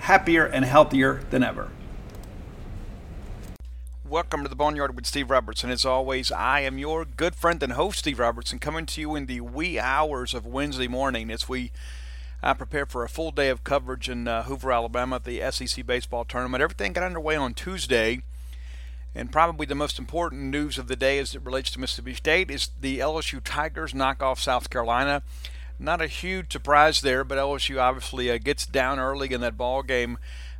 happier and healthier than ever. Welcome to the Boneyard with Steve Robertson. As always, I am your good friend and host, Steve Robertson, coming to you in the wee hours of Wednesday morning as we uh, prepare for a full day of coverage in uh, Hoover, Alabama at the SEC baseball tournament. Everything got underway on Tuesday, and probably the most important news of the day as it relates to Mississippi State is the LSU Tigers knock off South Carolina not a huge surprise there, but LSU obviously uh, gets down early in that ball game,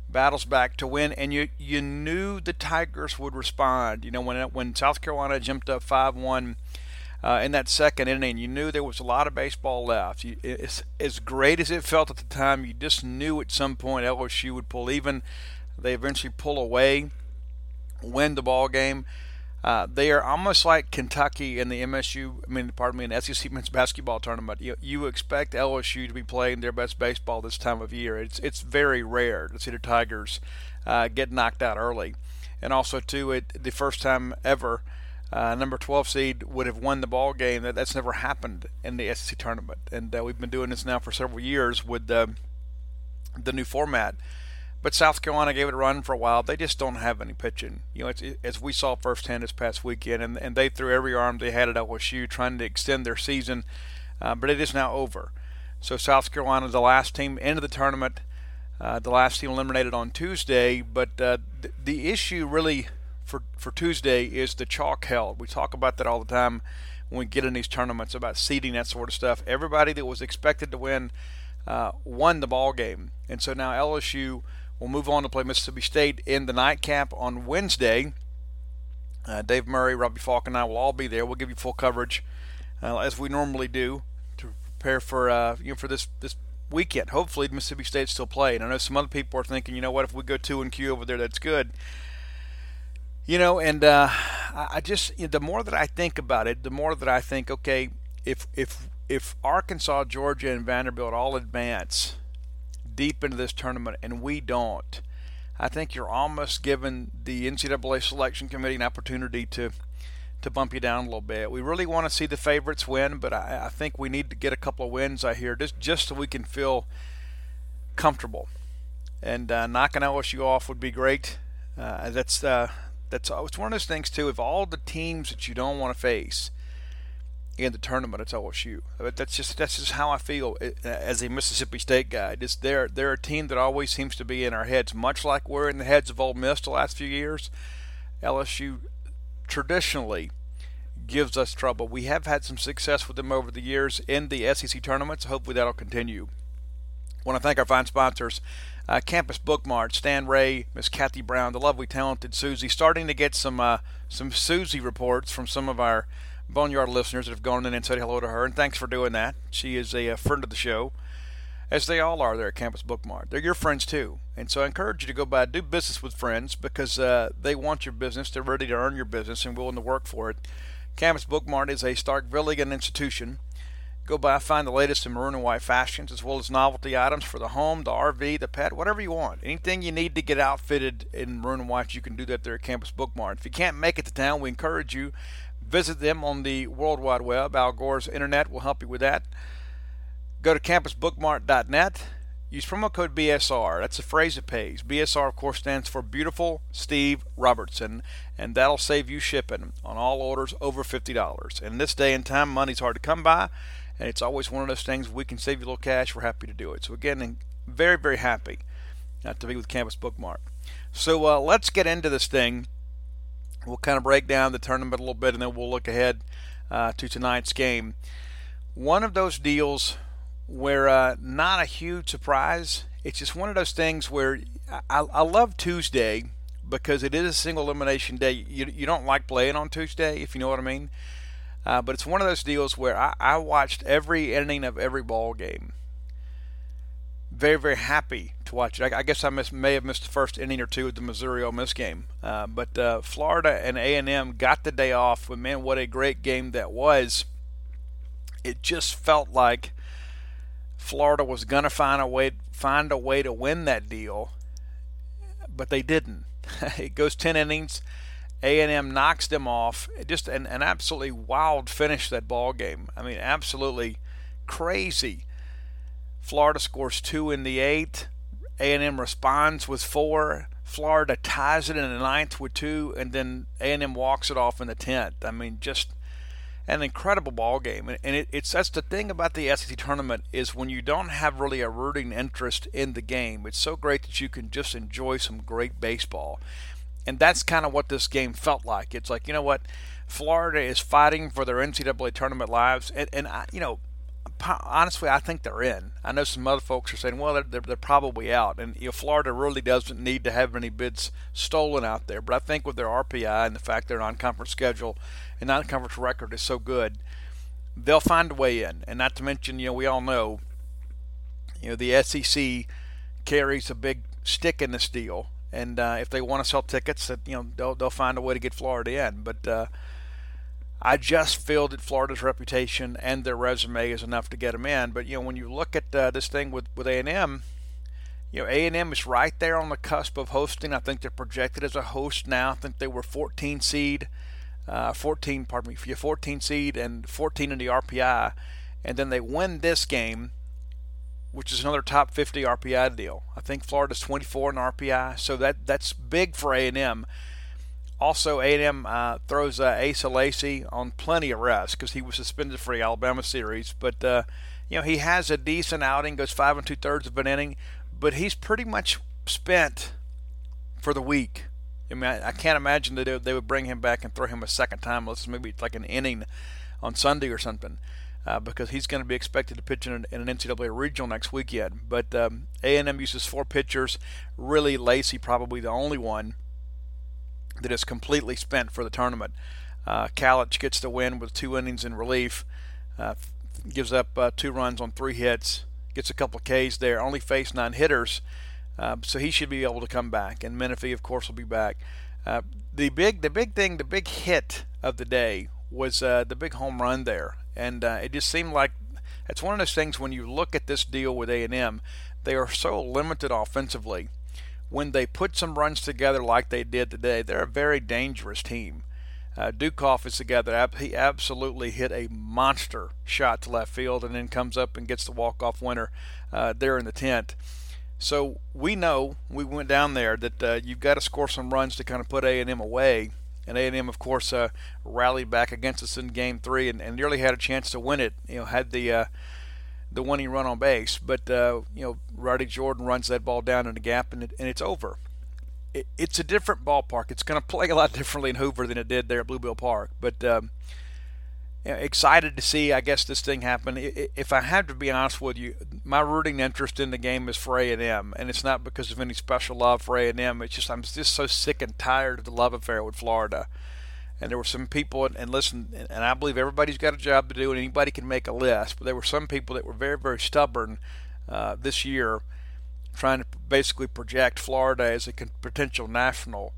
battles back to win, and you you knew the Tigers would respond. You know when when South Carolina jumped up five one. Uh, in that second inning, you knew there was a lot of baseball left. You, as great as it felt at the time, you just knew at some point LSU would pull even. They eventually pull away, win the ball game. Uh, they are almost like Kentucky in the MSU, I mean, pardon me, in the SEC men's basketball tournament. You, you expect LSU to be playing their best baseball this time of year. It's it's very rare to see the Tigers uh, get knocked out early, and also too, it the first time ever. Uh, number 12 seed would have won the ball game. That that's never happened in the SEC tournament, and uh, we've been doing this now for several years with the the new format. But South Carolina gave it a run for a while. They just don't have any pitching. You know, it's, it, as we saw firsthand this past weekend, and, and they threw every arm they had at LSU trying to extend their season, uh, but it is now over. So South Carolina, is the last team into the tournament, uh, the last team eliminated on Tuesday. But uh, th- the issue really for for Tuesday is the chalk held. We talk about that all the time when we get in these tournaments about seeding that sort of stuff. Everybody that was expected to win uh, won the ball game, and so now LSU will move on to play Mississippi State in the nightcap on Wednesday. Uh, Dave Murray, Robbie Falk, and I will all be there. We'll give you full coverage uh, as we normally do to prepare for uh, you know for this this weekend. Hopefully, Mississippi State still play. And I know some other people are thinking, you know what, if we go two and Q over there, that's good. You know, and uh, I just you know, the more that I think about it, the more that I think, okay, if if if Arkansas, Georgia, and Vanderbilt all advance deep into this tournament and we don't, I think you're almost giving the NCAA selection committee an opportunity to to bump you down a little bit. We really want to see the favorites win, but I, I think we need to get a couple of wins. I hear just just so we can feel comfortable. And uh, knocking LSU off would be great. Uh, that's uh, that's it's one of those things too. If all the teams that you don't want to face in the tournament, it's OSU. But that's just that's just how I feel as a Mississippi State guy. Just they're they're a team that always seems to be in our heads, much like we're in the heads of Ole Miss the last few years. LSU traditionally gives us trouble. We have had some success with them over the years in the SEC tournaments. Hopefully that'll continue. I want to thank our fine sponsors uh, Campus Bookmart, Stan Ray, Miss Kathy Brown, the lovely, talented Susie. Starting to get some uh, some Susie reports from some of our Boneyard listeners that have gone in and said hello to her, and thanks for doing that. She is a, friend of the show, as they all are there at Campus Bookmart. They're your friends too, and so I encourage you to go by, do business with friends because uh, they want your business. They're ready to earn your business and willing to work for it. Campus Bookmart is a Starkvillian institution Go by, find the latest in maroon and white fashions, as well as novelty items for the home, the RV, the pet, whatever you want. Anything you need to get outfitted in maroon and white, you can do that there at Campus Bookmart. If you can't make it to town, we encourage you visit them on the World Wide Web. Al Gore's internet will help you with that. Go to campusbookmart.net. Use promo code BSR. That's the phrase it pays. BSR, of course, stands for Beautiful Steve Robertson, and that'll save you shipping on all orders over $50. In this day and time, money's hard to come by and it's always one of those things we can save you a little cash. We're happy to do it. So again, very very happy uh, to be with Campus Bookmart. So uh, let's get into this thing. We'll kind of break down the tournament a little bit, and then we'll look ahead uh, to tonight's game. One of those deals where uh, not a huge surprise. It's just one of those things where I, I love Tuesday because it is a single elimination day. You, you don't like playing on Tuesday, if you know what I mean. Uh, but it's one of those deals where I, I watched every inning of every ball game. Very, very happy to watch it. I, I guess I miss, may have missed the first inning or two of the Missouri Ole Miss game, uh, but uh, Florida and A&M got the day off. But man, what a great game that was! It just felt like Florida was to find a way find a way to win that deal, but they didn't. it goes ten innings. A&M knocks them off. Just an, an absolutely wild finish that ball game. I mean, absolutely crazy. Florida scores two in the eighth. A&M responds with four. Florida ties it in the ninth with two, and then A&M walks it off in the tenth. I mean, just an incredible ball game. And it, it's that's the thing about the SEC tournament is when you don't have really a rooting interest in the game, it's so great that you can just enjoy some great baseball. And that's kind of what this game felt like. It's like, you know what? Florida is fighting for their NCAA tournament lives. And, and I, you know, honestly, I think they're in. I know some other folks are saying, well, they're, they're, they're, probably out. And you know, Florida really doesn't need to have any bids stolen out there. But I think with their RPI and the fact their non-conference schedule and non-conference record is so good, they'll find a way in. And not to mention, you know, we all know, you know, the SEC carries a big stick in this deal and uh, if they want to sell tickets, that you know they'll they'll find a way to get Florida in. But uh, I just feel that Florida's reputation and their resume is enough to get them in. But you know when you look at uh, this thing with with A and M, you know A and M is right there on the cusp of hosting. I think they're projected as a host now. I think they were 14 seed, uh, 14 pardon me, 14 seed and 14 in the RPI, and then they win this game which is another top 50 RPI deal. I think Florida's 24 in RPI, so that that's big for A&M. Also, A&M uh, throws uh, Asa Lacy on plenty of rest because he was suspended for the Alabama series. But uh, you know he has a decent outing, goes five and two thirds of an inning, but he's pretty much spent for the week. I mean, I, I can't imagine that they would bring him back and throw him a second time. Let's maybe like an inning on Sunday or something uh, because he's going to be expected to pitch in an, in an NCAA regional next weekend. But um, A&M uses four pitchers. Really, Lacy probably the only one that is completely spent for the tournament. Uh, Kalich gets the win with two innings in relief. Uh, gives up uh, two runs on three hits. Gets a couple of Ks there. Only faced nine hitters, uh, so he should be able to come back. And Menifee, of course, will be back. Uh, the big, the big thing, the big hit of the day was uh, the big home run there and uh, it just seemed like it's one of those things when you look at this deal with A&M, they are so limited offensively. When they put some runs together like they did today, they're a very dangerous team. Uh, Dukoff is together. He absolutely hit a monster shot to left field and then comes up and gets the walk-off winner uh, there in the tent. So we know we went down there that uh, you've got to score some runs to kind of put A&M away and A&M, of course, uh, rallied back against us in Game Three and, and, nearly had a chance to win it. You know, had the uh, the winning run on base, but uh, you know, Rowdy Jordan runs that ball down in the gap, and, it, and it's over. It, it's a different ballpark. It's going to play a lot differently in Hoover than it did there at Blue Bell Park, but. Um, excited to see, I guess, this thing happen. If I have to be honest with you, my rooting interest in the game is for A&M, and it's not because of any special love for A&M. It's just I'm just so sick and tired of the love affair with Florida. And there were some people, and, and listen, and I believe everybody's got a job to do, and anybody can make a list. But there were some people that were very, very stubborn uh, this year, trying to basically project Florida as a potential national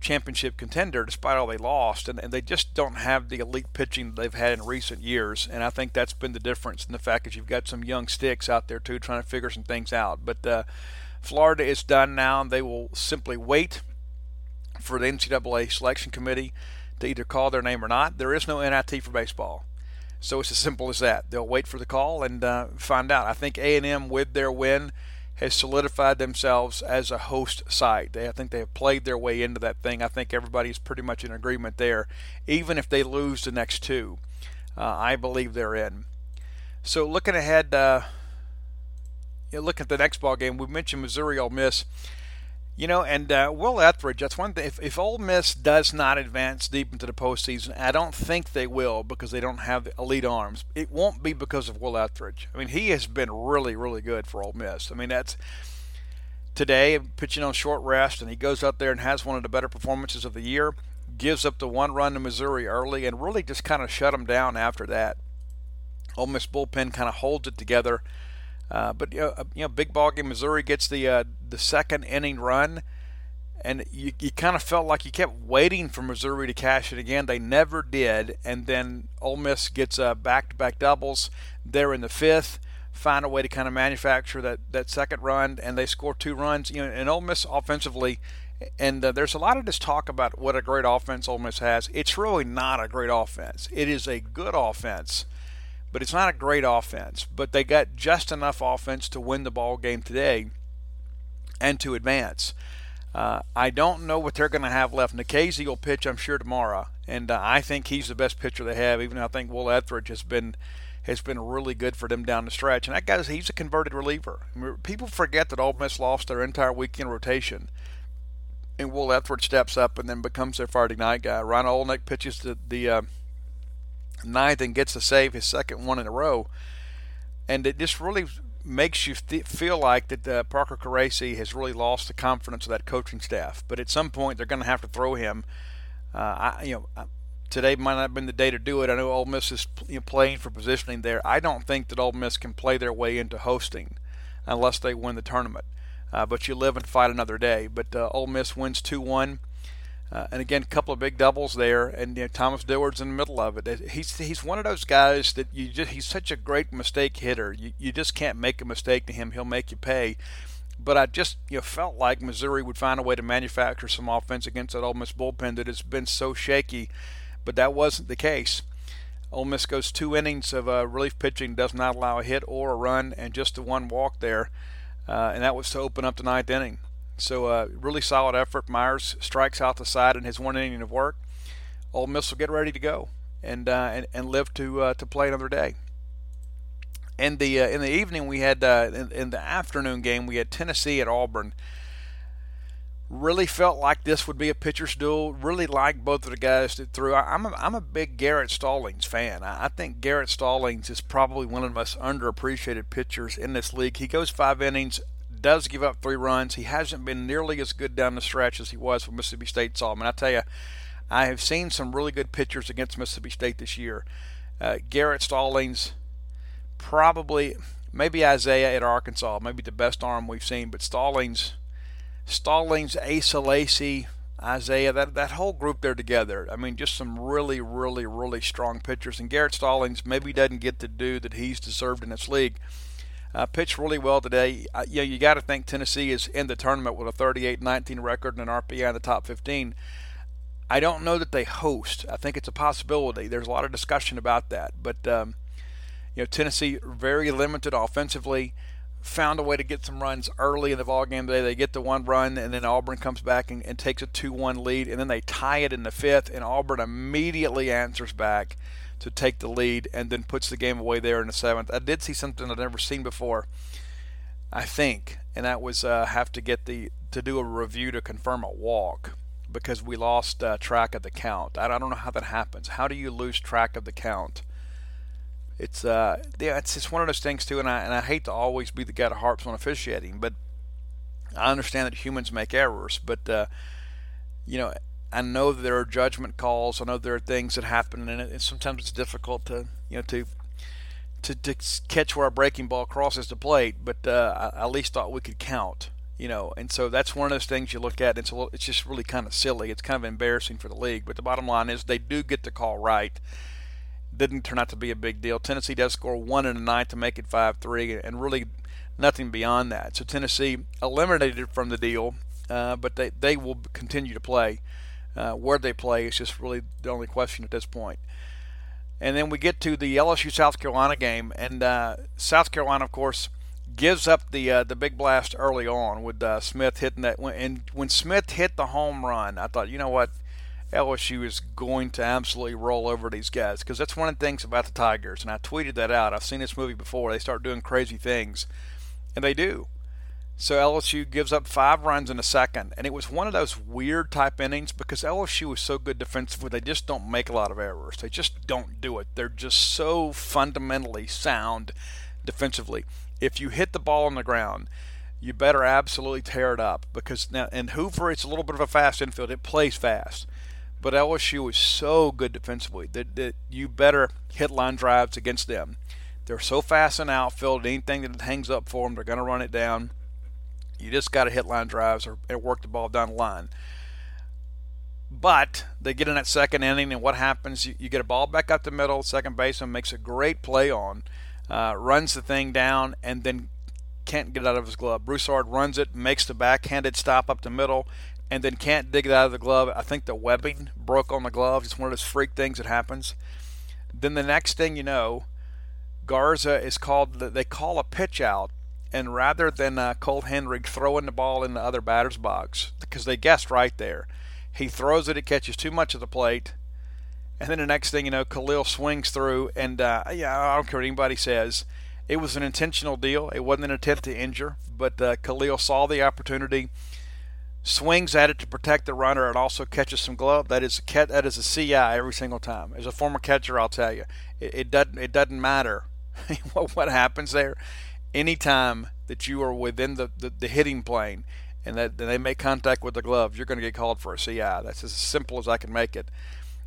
championship contender despite all they lost, and, and they just don't have the elite pitching they've had in recent years. And I think that's been the difference in the fact that you've got some young sticks out there too trying to figure some things out. But uh, Florida is done now, and they will simply wait for the NCAA selection committee to either call their name or not. There is no NIT for baseball. So it's as simple as that. They'll wait for the call and uh, find out. I think A&M with their win has solidified themselves as a host site. They, I think they have played their way into that thing. I think everybody's pretty much in agreement there. Even if they lose the next two, uh, I believe they're in. So looking ahead, uh, you know, looking at the next ball game, we mentioned Missouri Ole Miss. You know, and uh, Will Ethridge, that's one thing. If, if Ole Miss does not advance deep into the postseason, I don't think they will because they don't have elite arms. It won't be because of Will Ethridge. I mean, he has been really, really good for Ole Miss. I mean, that's today pitching on short rest, and he goes out there and has one of the better performances of the year. Gives up the one run to Missouri early, and really just kind of shut them down after that. Ole Miss bullpen kind of holds it together uh, but uh, you know, big ball game. Missouri gets the uh, the second inning run, and you, you kind of felt like you kept waiting for Missouri to cash it again. They never did, and then Ole Miss gets uh, back-to-back doubles. They're in the fifth, find a way to kind of manufacture that, that second run, and they score two runs. You know, and Ole Miss offensively, and uh, there's a lot of this talk about what a great offense Ole Miss has. It's really not a great offense. It is a good offense but it's not a great offense. But they got just enough offense to win the ball game today and to advance. Uh, I don't know what they're going to have left. Nikhazy will pitch, I'm sure, tomorrow, and uh, I think he's the best pitcher they have. Even though I think Will Ethridge has been has been really good for them down the stretch. And that guy's he's a converted reliever. I mean, people forget that Ole Miss lost their entire weekend rotation, and Will Ethridge steps up and then becomes their Friday night guy. Ryan Olnick pitches the the uh, ninth and gets to save, his second one in a row. And it just really makes you th- feel like that uh, Parker Caracci has really lost the confidence of that coaching staff. But at some point, they're going to have to throw him. Uh, I, you know, today might not have been the day to do it. I know Ole Miss is you know, playing for positioning there. I don't think that Ole Miss can play their way into hosting unless they win the tournament. Uh, but you live and fight another day. But uh, Ole Miss wins 2 1. Uh, and again, a couple of big doubles there, and you know, Thomas Dillard's in the middle of it. He's he's one of those guys that you just he's such a great mistake hitter. You you just can't make a mistake to him. He'll make you pay. But I just you know felt like Missouri would find a way to manufacture some offense against that Ole Miss bullpen that has been so shaky, but that wasn't the case. Ole Miss goes two innings of uh, relief pitching, does not allow a hit or a run, and just the one walk there, uh, and that was to open up the ninth inning. So uh, really solid effort. Myers strikes out the side in his one inning of work. Ole Miss will get ready to go and uh, and, and live to uh, to play another day. In the uh, in the evening, we had in, in the afternoon game, we had Tennessee at Auburn really felt like this would be a pitcher's duel. Really liked both of the guys that threw. I, am a, I'm a big Garrett Stallings fan. I think Garrett Stallings is probably one of the most underappreciated pitchers in this league. He goes five innings, does give up three runs. He hasn't been nearly as good down the stretch as he was for Mississippi State Solomon. I tell you, I have seen some really good pitchers against Mississippi State this year. Uh, Garrett Stallings, probably, maybe Isaiah at Arkansas, maybe the best arm we've seen, but Stallings Stallings, Asa Lacy, Isaiah, that, that whole group there together. I mean, just some really, really, really strong pitchers. And Garrett Stallings maybe doesn't get the due that he's deserved in this league. Uh, pitched really well today. Uh, you, know, you got to think Tennessee is in the tournament with a 38-19 record and an RPI in the top 15. I don't know that they host. I think it's a possibility. There's a lot of discussion about that, but um, you know, Tennessee very limited offensively found a way to get some runs early in the ball game today. They get the one run, and then Auburn comes back and, and takes a 2-1 lead, and then they tie it in the fifth, and Auburn immediately answers back to take the lead, and then puts the game away there in the seventh. I did see something I've never seen before, I think, and that was uh, have to get the to do a review to confirm a walk because we lost uh, track of the count. I don't know how that happens. How do you lose track of the count? it's uh yeah it's it's one of those things too and I and I hate to always be the guy that harps on officiating but I understand that humans make errors but uh, you know I know there are judgment calls I know there are things that happen and, it, and sometimes it's difficult to you know to to, to catch where a breaking ball crosses the plate but uh, I, at least thought we could count you know, and so that's one of those things you look at. It's a little, it's just really kind of silly. It's kind of embarrassing for the league. But the bottom line is they do get the call right, didn't turn out to be a big deal. Tennessee does score one in the ninth to make it 5 3, and really nothing beyond that. So Tennessee eliminated from the deal, uh, but they, they will continue to play. Uh, where they play is just really the only question at this point. And then we get to the LSU South Carolina game, and uh, South Carolina, of course, gives up the uh, the big blast early on with uh, Smith hitting that. And when Smith hit the home run, I thought, you know what, LSU is going to absolutely roll over these guys because that's one of the things about the Tigers, and I tweeted that out. I've seen this movie before. They start doing crazy things, and they do. So LSU gives up five runs in a second, and it was one of those weird type innings because LSU was so good defensively. They just don't make a lot of errors. They just don't do it. They're just so fundamentally sound defensively. If you hit the ball on the ground, you better absolutely tear it up because now in Hoover it's a little bit of a fast infield. It plays fast. But LSU is so good defensively that, that you better hit line drives against them. They're so fast in outfield, anything that hangs up for them, they're going to run it down. You just got to hit line drives or, or work the ball down the line. But they get in that second inning, and what happens? You, you get a ball back up the middle. Second baseman makes a great play on, uh, runs the thing down, and then can't get it out of his glove. Broussard runs it, makes the backhanded stop up the middle, and then can't dig it out of the glove. I think the webbing broke on the glove. It's one of those freak things that happens. Then the next thing you know, Garza is called. They call a pitch out, and rather than uh, Cole Henry throwing the ball in the other batter's box because they guessed right there, he throws it. It catches too much of the plate, and then the next thing you know, Khalil swings through, and uh, yeah, I don't care what anybody says. It was an intentional deal. It wasn't an attempt to injure, but uh, Khalil saw the opportunity swings at it to protect the runner and also catches some glove. That is a that is a CI every single time. As a former catcher, I'll tell you, it, it doesn't it doesn't matter what happens there. Anytime that you are within the, the, the hitting plane and that they make contact with the glove, you're going to get called for a CI. That's as simple as I can make it.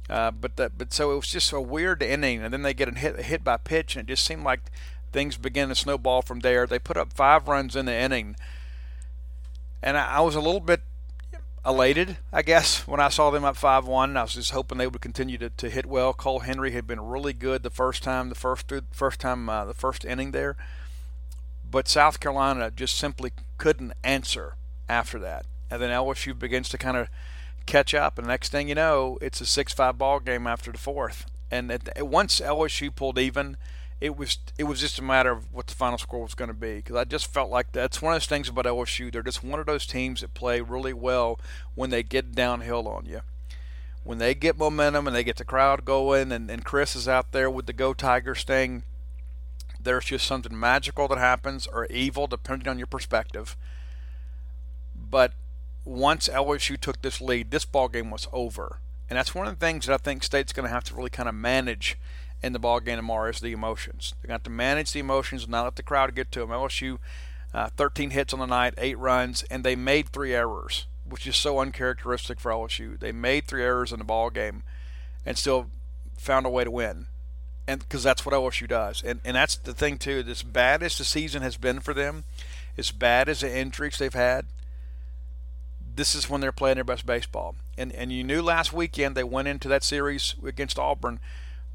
Uh, but that, but so it was just a weird inning, and then they get hit, hit by pitch, and it just seemed like things began to snowball from there. They put up five runs in the inning and I, I was a little bit elated, I guess, when I saw them up 5 1. I was just hoping they would continue to, to hit well. Cole Henry had been really good the first time, the first first time, uh, the first inning there. But South Carolina just simply couldn't answer after that. And then LSU begins to kind of catch up. And next thing you know, it's a 6 5 ball game after the fourth. And at, once LSU pulled even, it was it was just a matter of what the final score was going to be because I just felt like that's one of those things about LSU. They're just one of those teams that play really well when they get downhill on you. When they get momentum and they get the crowd going, and, and Chris is out there with the Go Tigers thing, there's just something magical that happens or evil, depending on your perspective. But once LSU took this lead, this ball game was over, and that's one of the things that I think State's going to have to really kind of manage in the ball game tomorrow is the emotions. They got to have to manage the emotions and not let the crowd get to them. LSU, uh, 13 hits on the night, eight runs, and they made three errors, which is so uncharacteristic for LSU. They made three errors in the ball game, and still found a way to win, and because that's what LSU does. And and that's the thing too. As bad as the season has been for them, as bad as the injuries they've had, this is when they're playing their best baseball. And and you knew last weekend they went into that series against Auburn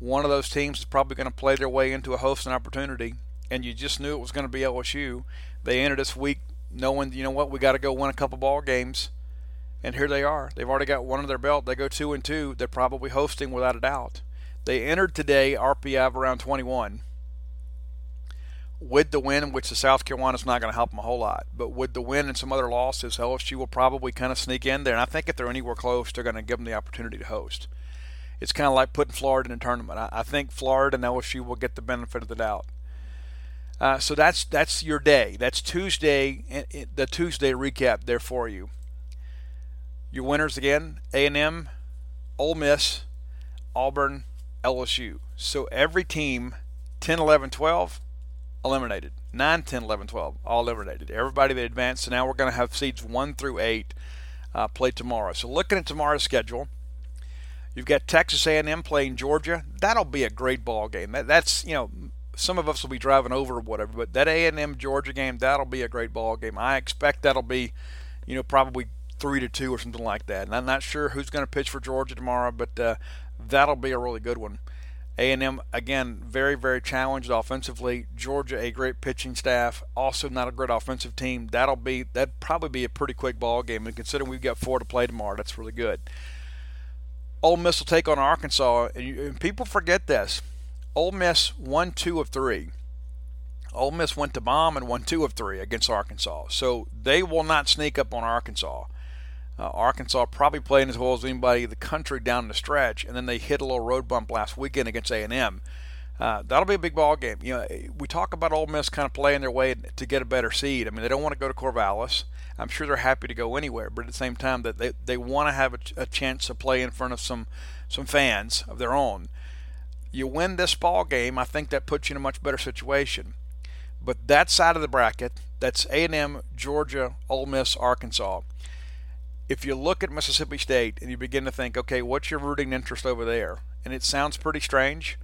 one of those teams is probably going to play their way into a hosting opportunity, and you just knew it was going to be LSU. They entered this week knowing, you know what, we got to go win a couple ball games, and here they are. They've already got one on their belt. They go two and two. They're probably hosting without a doubt. They entered today RPI of around 21. With the win, which the South Carolina's not going to help them a whole lot, but with the win and some other losses, LSU will probably kind of sneak in there. And I think if they're anywhere close, they're going to give them the opportunity to host it's kind of like putting Florida in a tournament. I, think Florida and LSU will get the benefit of the doubt. Uh, so that's that's your day. That's Tuesday. The Tuesday recap there for you. Your winners again: A&M, Ole Miss, Auburn, LSU. So every team, 10, 11, 12, eliminated. 9, 10, 11, 12, all eliminated. Everybody that advanced. So now we're going to have seeds 1 through 8 uh, play tomorrow. So looking at tomorrow's schedule, You've got Texas A&M playing Georgia. That'll be a great ball game. That, that's you know some of us will be driving over or whatever, but that A&M Georgia game that'll be a great ball game. I expect that'll be you know probably three to two or something like that. And I'm not sure who's going to pitch for Georgia tomorrow, but uh, that'll be a really good one. A&M again very very challenged offensively. Georgia a great pitching staff, also not a great offensive team. That'll be that probably be a pretty quick ball game. And considering we've got four to play tomorrow, that's really good. Ole Miss will take on Arkansas, and, you, and people forget this. Ole Miss won two of three. Ole Miss went to Baum and won two of three against Arkansas, so they will not sneak up on Arkansas. Uh, Arkansas probably playing as well as anybody in the country down the stretch, and then they hit a little road bump last weekend against A&M. Uh, that'll be a big ball game. You know, we talk about Ole Miss kind of playing their way to get a better seed. I mean, they don't want to go to Corvallis. I'm sure they're happy to go anywhere, but at the same time, that they, they want to have a, a chance to play in front of some some fans of their own. You win this ball game, I think that puts you in a much better situation. But that side of the bracket, that's A&M, Georgia, Ole Miss, Arkansas. If you look at Mississippi State and you begin to think, okay, what's your rooting interest over there? And it sounds pretty strange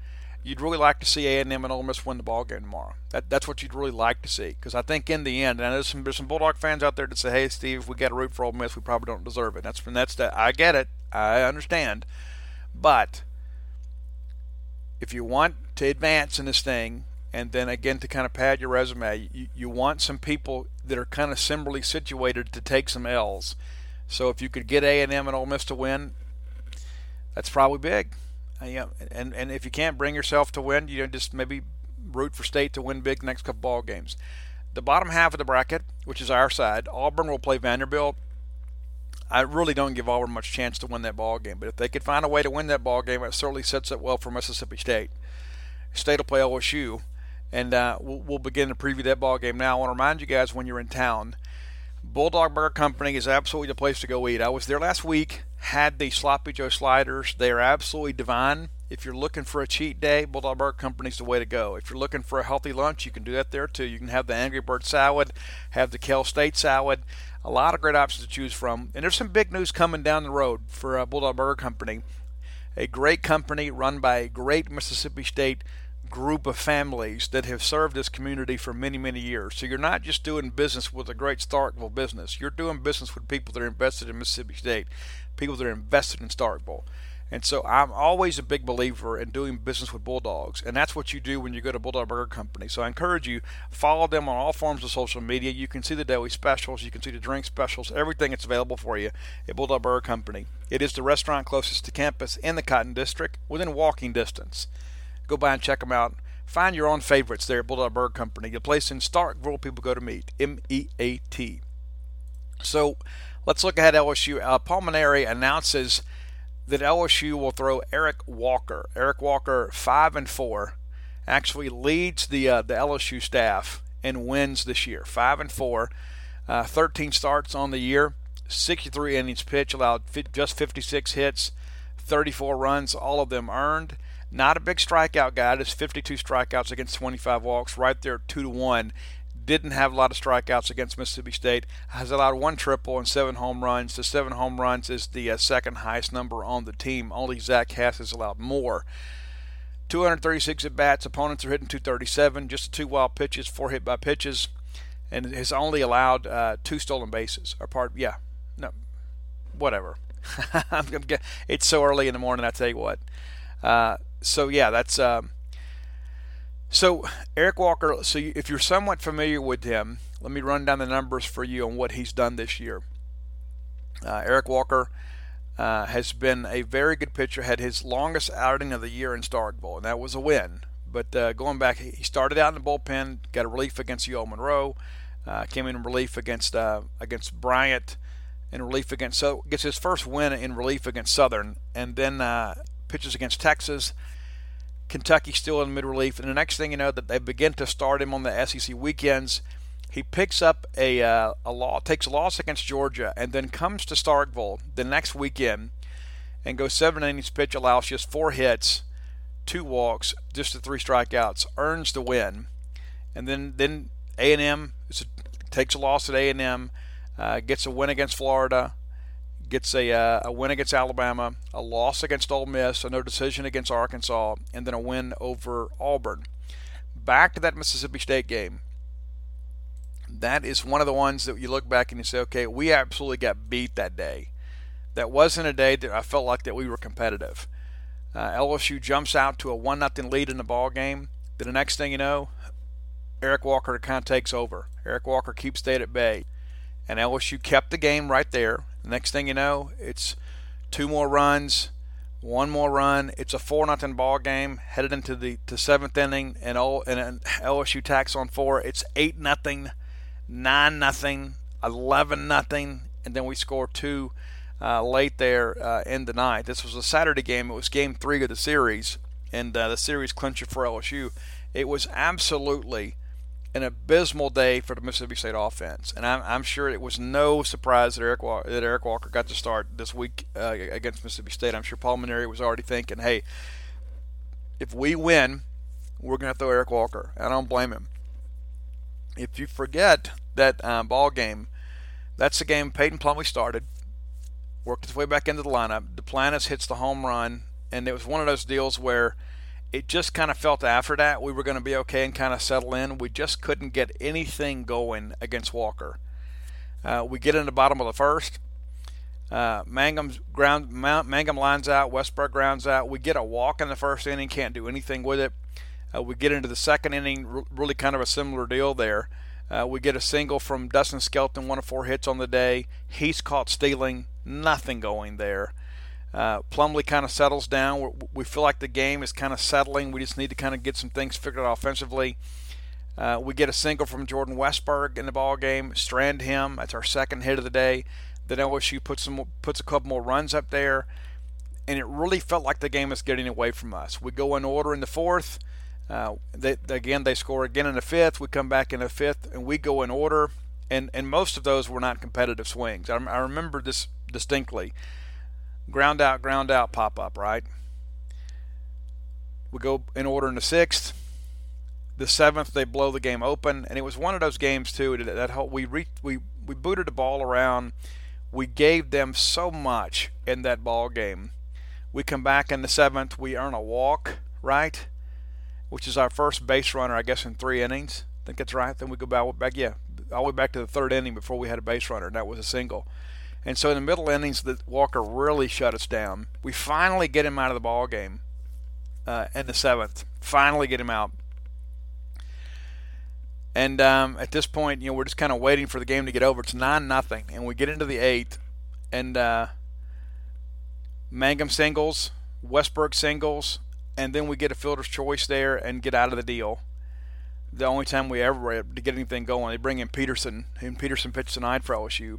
you'd really like to see A&M and Ole Miss win the ball game tomorrow. That, that's what you'd really like to see because I think in the end, and there's some there's some Bulldog fans out there that say, "Hey, Steve, we got to root for Ole Miss. We probably don't deserve it." That's that's that. I get it. I understand, but if you want to advance in this thing, and then again to kind of pad your resume, you, you want some people that are kind of similarly situated to take some L's. So if you could get A and M and Ole Miss to win, that's probably big. Uh, and and if you can't bring yourself to win, you know, just maybe root for state to win big next couple ball games. The bottom half of the bracket, which is our side, Auburn will play Vanderbilt. I really don't give Auburn much chance to win that ball game, but if they could find a way to win that ball game, it certainly sets up well for Mississippi State. State will play LSU, and uh, we'll, we'll begin to preview that ball game now. I want to remind you guys when you're in town, Bulldog Burger Company is absolutely the place to go eat. I was there last week had the Sloppy Joe sliders. They are absolutely divine. If you're looking for a cheat day, Bulldog Burger Company is the way to go. If you're looking for a healthy lunch, you can do that there too. You can have the Angry Bird salad, have the Cal State salad. A lot of great options to choose from. And there's some big news coming down the road for uh, Bulldog Burger Company. A great company run by a great Mississippi State group of families that have served this community for many, many years. So you're not just doing business with a great Starkville business. You're doing business with people that are invested in Mississippi State people that are invested in Starkville. And so I'm always a big believer in doing business with Bulldogs, and that's what you do when you go to Bulldog Burger Company. So I encourage you follow them on all forms of social media. You can see the daily specials, you can see the drink specials, everything that's available for you at Bulldog Burger Company. It is the restaurant closest to campus in the Cotton District, within walking distance. Go by and check them out. Find your own favorites there at Bulldog Burger Company, the place in Starkville people go to meet. M E A T. So let's look ahead at LSU. Uh, Paul Mainieri announces that LSU will throw Eric Walker. Eric Walker, five and four, actually leads the uh, the LSU staff and wins this year. Five and four, uh, 13 starts on the year, 63 innings pitched, allowed just 56 hits, 34 runs, all of them earned. Not a big strikeout guy. Just 52 strikeouts against 25 walks, right there, two to one didn't have a lot of strikeouts against Mississippi State. Has allowed one triple and seven home runs. The seven home runs is the uh, second highest number on the team. Only Zack Hess has allowed more. 236 at bats. Opponents are hitting 237. Just two wild pitches, four hit by pitches, and has only allowed uh, two stolen bases. Or part, yeah, no, whatever. it's so early in the morning. I tell you what. Uh, so yeah, that's. Um, so, Eric Walker, so if you're somewhat familiar with him, let me run down the numbers for you on what he's done this year. Uh, Eric Walker uh, has been a very good pitcher, had his longest outing of the year in Starkville, and that was a win. But uh, going back, he started out in the bullpen, got a relief against UL Monroe, uh, came in relief against uh, against Bryant, in relief against so gets his first win in relief against Southern, and then uh, pitches against Texas Kentucky still in mid relief, and the next thing you know, that they begin to start him on the SEC weekends. He picks up a uh, a law, takes a loss against Georgia, and then comes to Starkville the next weekend and goes seven innings pitch, allows just four hits, two walks, just the three strikeouts, earns the win, and then then A and M takes a loss at A and M, uh, gets a win against Florida, gets a, uh, a win against Alabama, a loss against Ole Miss, a no decision against Arkansas, and then a win over Auburn. Back to that Mississippi State game. That is one of the ones that you look back and you say, okay, we absolutely got beat that day. That wasn't a day that I felt like that we were competitive. Uh, LSU jumps out to a one nothing lead in the ball game. Then the next thing you know, Eric Walker kind of takes over. Eric Walker keeps state at bay, and LSU kept the game right there Next thing you know, it's two more runs, one more run. It's a four nothing ball game headed into the to seventh inning, and all and LSU tacks on four. It's eight nothing, nine nothing, eleven nothing, and then we score two uh, late there uh, in the night. This was a Saturday game. It was game three of the series, and uh, the series clincher for LSU. It was absolutely an abysmal day for the Mississippi State offense, and I'm, I'm sure it was no surprise that Eric Walker, that Eric Walker got to start this week uh, against Mississippi State. I'm sure Paul Mainieri was already thinking, "Hey, if we win, we're going to throw Eric Walker." I don't blame him. If you forget that um, ball game, that's the game Peyton Plumlee started, worked his way back into the lineup. Duplantis hits the home run, and it was one of those deals where it just kind of felt after that we were going to be okay and kind of settle in. We just couldn't get anything going against Walker. Uh, we get in the bottom of the first. Uh, Mangum's ground, Mangum lines out. Westburg grounds out. We get a walk in the first inning. Can't do anything with it. Uh, we get into the second inning. really kind of a similar deal there. Uh, we get a single from Dustin Skelton, one of four hits on the day. He's caught stealing. Nothing going there. Uh, Plumlee kind of settles down. we we feel like the game is kind of settling. We just need to kind of get some things figured out offensively. Uh, we get a single from Jordan Westburg in the ball game, strand him. That's our second hit of the day. Then LSU puts some puts a couple more runs up there, and it really felt like the game is getting away from us. We go in order in the fourth. Uh, they, again, they score again in the fifth. We come back in the fifth, and we go in order. And and most of those were not competitive swings. I, I remember this distinctly ground out, ground out pop up, right? We go in order in the sixth. The seventh, they blow the game open, and it was one of those games too that, whole, we re, we we booted the ball around. We gave them so much in that ball game. We come back in the seventh, we earn a walk, right? Which is our first base runner, I guess, in three innings. I think that's right. Then we go back, back yeah, all the way back to the third inning before we had a base runner, and that was a single And so in the middle innings, that Walker really shut us down. We finally get him out of the ball game uh, in the seventh. Finally get him out. And um, at this point, you know, we're just kind of waiting for the game to get over. It's nine nothing, and we get into the eighth, and uh, Mangum singles, Westburg singles, and then we get a fielder's choice there and get out of the deal. The only time we ever were to get anything going, they bring in Peterson, and Peterson pitched tonight for LSU.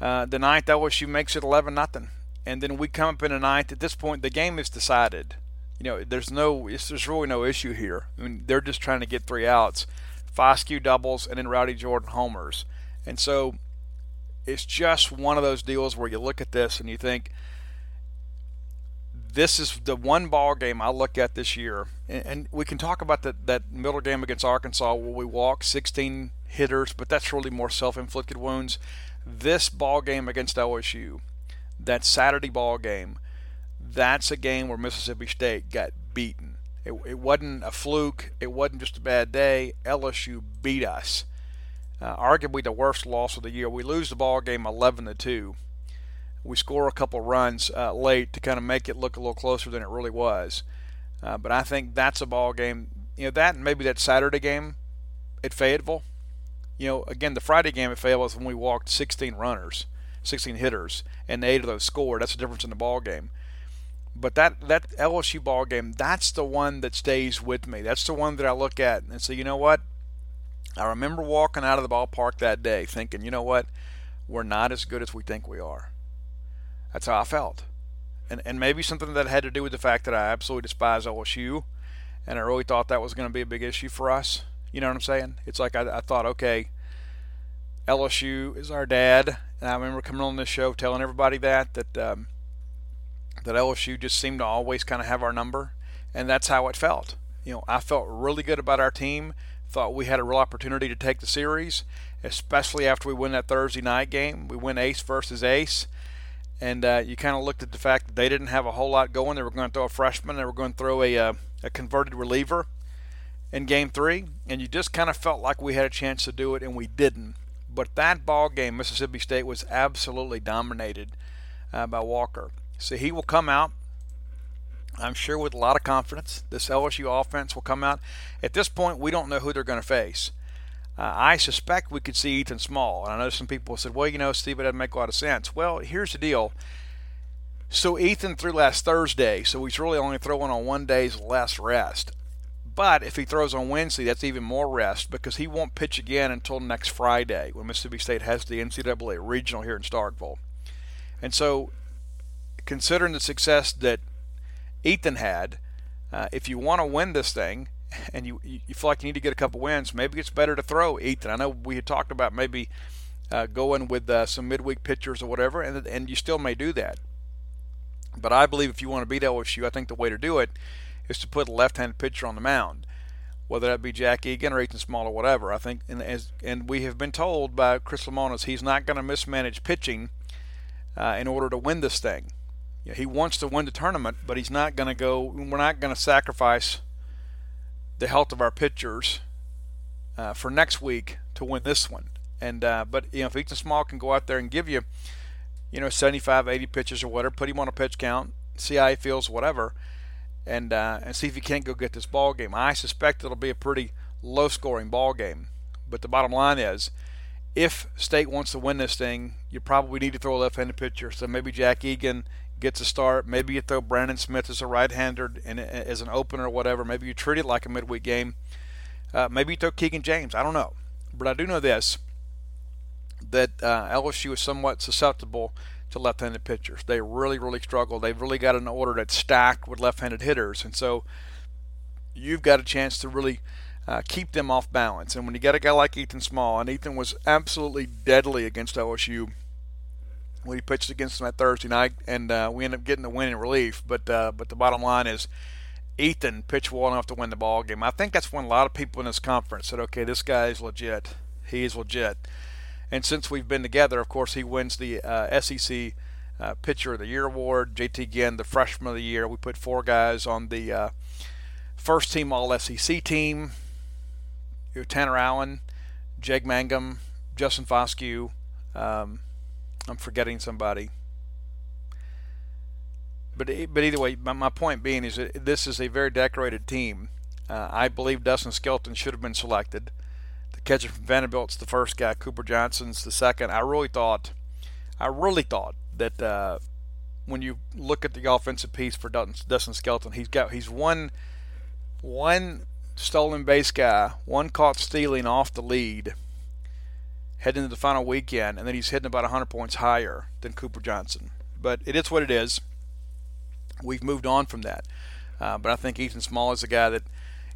Uh, the ninth, LSU makes it 11 nothing, and then we come up in the ninth. At this point, the game is decided. You know, there's no, there's really no issue here. I mean, they're just trying to get three outs, Foscue doubles, and then Rowdy Jordan homers, and so it's just one of those deals where you look at this and you think this is the one ball game I look at this year, and, we can talk about that that middle game against Arkansas where we walk 16 hitters, but that's really more self-inflicted wounds. This ball game against LSU, that Saturday ball game, that's a game where Mississippi State got beaten. It, it wasn't a fluke. It wasn't just a bad day. LSU beat us. Uh, arguably the worst loss of the year. We lose the ball game 11 to two we score a couple runs uh, late to kind of make it look a little closer than it really was. Uh, but I think that's a ball game. You know that and maybe that Saturday game at Fayetteville. You know, again the Friday game at Fayetteville is when we walked 16 runners, 16 hitters, and eight of those scored. That's the difference in the ball game. But that that LSU ball game, that's the one that stays with me. That's the one that I look at and say, you know what? I remember walking out of the ballpark that day thinking, you know what? We're not as good as we think we are. That's how I felt. And, and maybe something that had to do with the fact that I absolutely despise LSU, and I really thought that was going to be a big issue for us. You know what I'm saying? It's like I, I thought, okay, LSU is our dad, and I remember coming on this show telling everybody that that um, that LSU just seemed to always kind of have our number, and that's how it felt. You know, I felt really good about our team. Thought we had a real opportunity to take the series, especially after we win that Thursday night game. We win ace versus ace and uh, you kind of looked at the fact that they didn't have a whole lot going. They were going to throw a freshman, they were going to throw a, uh, a converted reliever in game three, and you just kind of felt like we had a chance to do it, and we didn't. But that ball game, Mississippi State was absolutely dominated uh, by Walker. So he will come out, I'm sure, with a lot of confidence. This LSU offense will come out. At this point, we don't know who they're going to face. Uh, I suspect we could see Ethan Small. And I know some people said, well, you know, Steve, it doesn't make a lot of sense. Well, here's the deal. So Ethan threw last Thursday, so he's really only throwing on one day's less rest. But if he throws on Wednesday, that's even more rest because he won't pitch again until next Friday when Mississippi State has the NCAA regional here in Starkville. And so, considering the success that Ethan had, uh, if you want to win this thing, and you you feel like you need to get a couple wins, maybe it's better to throw Ethan. I know we had talked about maybe uh, going with uh, some midweek pitchers or whatever, and and you still may do that. But I believe if you want to beat LSU, I think the way to do it is to put a left-handed pitcher on the mound, whether that be Jack Eagan or Ethan Small or whatever. I think, and as and we have been told by Chris Lemonis, he's not going to mismanage pitching uh, in order to win this thing. he wants to win the tournament, but he's not going to go. We're not going to sacrifice the health of our pitchers uh, for next week to win this one. And uh, but you know if Ethan Small can go out there and give you, you know, 75, 80 pitches or whatever, put him on a pitch count, see how he feels, whatever, and uh, and see if he can't go get this ball game. I suspect it'll be a pretty low-scoring ball game. But the bottom line is, if State wants to win this thing, you probably need to throw a left-handed pitcher. So maybe Jack Eagan gets a start. Maybe you throw Brandon Smith as a right-hander and as an opener or whatever. Maybe you treat it like a midweek game. Uh, maybe you throw Keegan James. I don't know, but I do know this: that uh, LSU is somewhat susceptible to left-handed pitchers. They really, really struggle. They've really got an order that's stacked with left-handed hitters, and so you've got a chance to really uh, keep them off balance. And when you get a guy like Ethan Small, and Ethan was absolutely deadly against LSU when he pitched against them that Thursday night, and uh, we ended up getting the win in relief. But uh, but the bottom line is, Ethan pitched well enough to win the ball game. I think that's when a lot of people in this conference said, "Okay, this guy is legit. He is legit." And since we've been together, of course, he wins the uh, SEC uh, Pitcher of the Year award. JT Ginn, the Freshman of the Year. We put four guys on the uh, first team All SEC team. Tanner Allen, Jake Mangum, Justin Foscue. Um, I'm forgetting somebody. But but either way, my, my point being is that this is a very decorated team. Uh, I believe Dustin Skelton should have been selected. Catcher from Vanderbilt's the first guy. Cooper Johnson's the second. I really thought, I really thought that uh, when you look at the offensive piece for Dustin Skelton, he's got he's one one stolen base guy, one caught stealing off the lead heading into the final weekend, and then he's hitting about 100 points higher than Cooper Johnson. But it is what it is. We've moved on from that. Uh, but I think Ethan Small is a guy that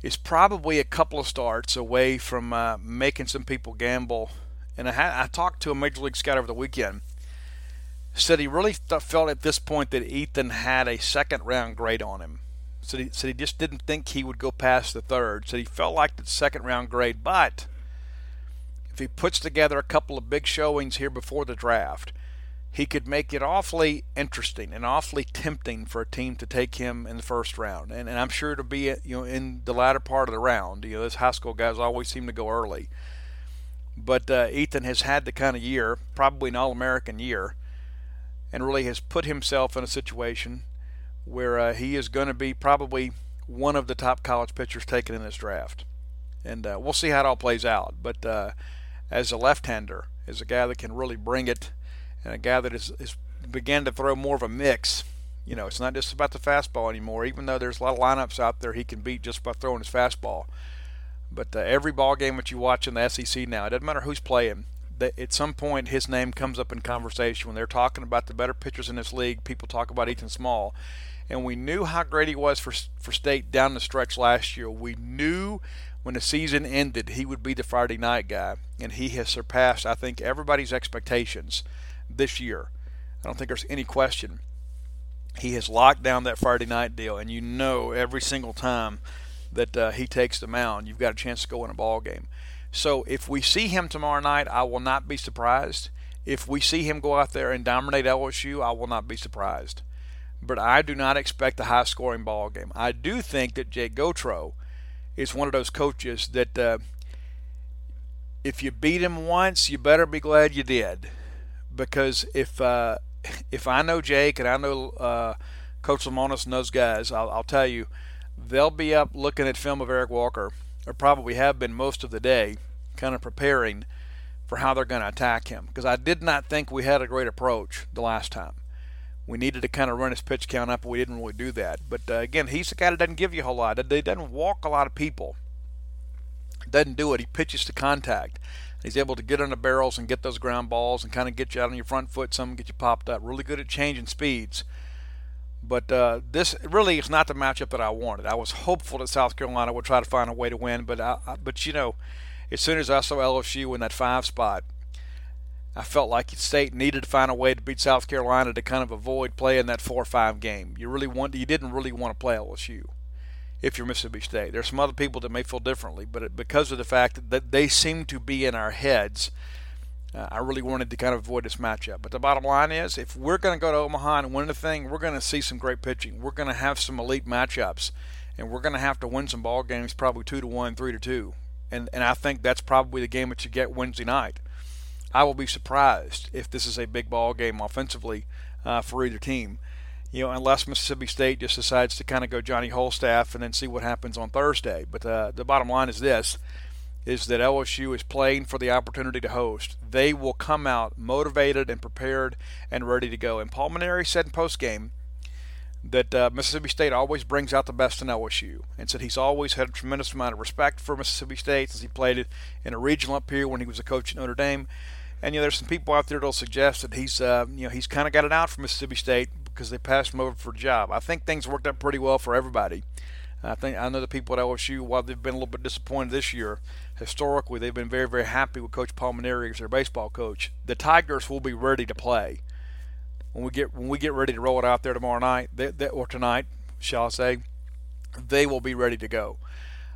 is probably a couple of starts away from uh, making some people gamble. And I, had, I talked to a major league scout over the weekend. Said he really th- felt at this point that Ethan had a second round grade on him. Said he, said he just didn't think he would go past the third. Said he felt like the second round grade, but if he puts together a couple of big showings here before the draft, he could make it awfully interesting and awfully tempting for a team to take him in the first round. And, and I'm sure to be you know in the latter part of the round. You know, those high school guys always seem to go early. But uh, Ethan has had the kind of year, probably an All-American year, and really has put himself in a situation where uh, he is going to be probably one of the top college pitchers taken in this draft. And uh, we'll see how it all plays out. But uh, as a left-hander, as a guy that can really bring it, and a guy that is, is began to throw more of a mix. You know, it's not just about the fastball anymore. Even though there's a lot of lineups out there he can beat just by throwing his fastball. But uh, every ball game that you watch in the SEC now, it doesn't matter who's playing. That at some point his name comes up in conversation when they're talking about the better pitchers in this league. People talk about Ethan Small, and we knew how great he was for for state down the stretch last year. We knew when the season ended, he would be the Friday night guy, and he has surpassed, I think, everybody's expectations this year. I don't think there's any question. He has locked down that Friday night deal, and you know every single time that uh, he takes the mound, you've got a chance to go in a ball game. So if we see him tomorrow night, I will not be surprised. If we see him go out there and dominate LSU, I will not be surprised. But I do not expect a high scoring ball game. I do think that Jake Gautreau is one of those coaches that uh, if you beat him once, you better be glad you did, because if uh, if I know Jake and I know uh, Coach Lemonis and those guys, I'll, I'll tell you, they'll be up looking at film of Eric Walker, or probably have been most of the day, kind of preparing for how they're going to attack him. Because I did not think we had a great approach the last time we needed to kind of run his pitch count up, but we didn't really do that. But uh, again, he's the guy that doesn't give you a whole lot. He doesn't walk a lot of people. Doesn't do it. He pitches to contact. He's able to get the barrels and get those ground balls and kind of get you out on your front foot, some get you popped up. Really good at changing speeds. But uh, this really is not the matchup that I wanted. I was hopeful that South Carolina would try to find a way to win, but I, but you know, as soon as I saw LSU in that five spot, I felt like the State needed to find a way to beat South Carolina to kind of avoid playing that four-five game. You really want you didn't really want to play LSU if you're Mississippi State. There's some other people that may feel differently, but because of the fact that they seem to be in our heads, uh, I really wanted to kind of avoid this matchup. But the bottom line is, if we're going to go to Omaha and win the thing, we're going to see some great pitching. We're going to have some elite matchups, and we're going to have to win some ball games, probably two to one, three to two. And and I think that's probably the game that you get Wednesday night. I will be surprised if this is a big ball game offensively uh, for either team. You know, unless Mississippi State just decides to kind of go Johnny Holstaff and then see what happens on Thursday. But uh, the bottom line is this: is that LSU is playing for the opportunity to host. They will come out motivated and prepared and ready to go. And Paul Mainieri said in post game that uh, Mississippi State always brings out the best in LSU, and said he's always had a tremendous amount of respect for Mississippi State since he played it in a regional up here when he was a coach at Notre Dame. And you know, there's some people out there that'll suggest that he's, uh, you know, he's kind of got it out for Mississippi State because they passed him over for a job. I think things worked out pretty well for everybody. I think I know the people at LSU, while they've been a little bit disappointed this year, historically they've been very, very happy with Coach Paul Mainieri as their baseball coach. The Tigers will be ready to play when we get when we get ready to roll it out there tomorrow night, they, they, or tonight, shall I say? They will be ready to go.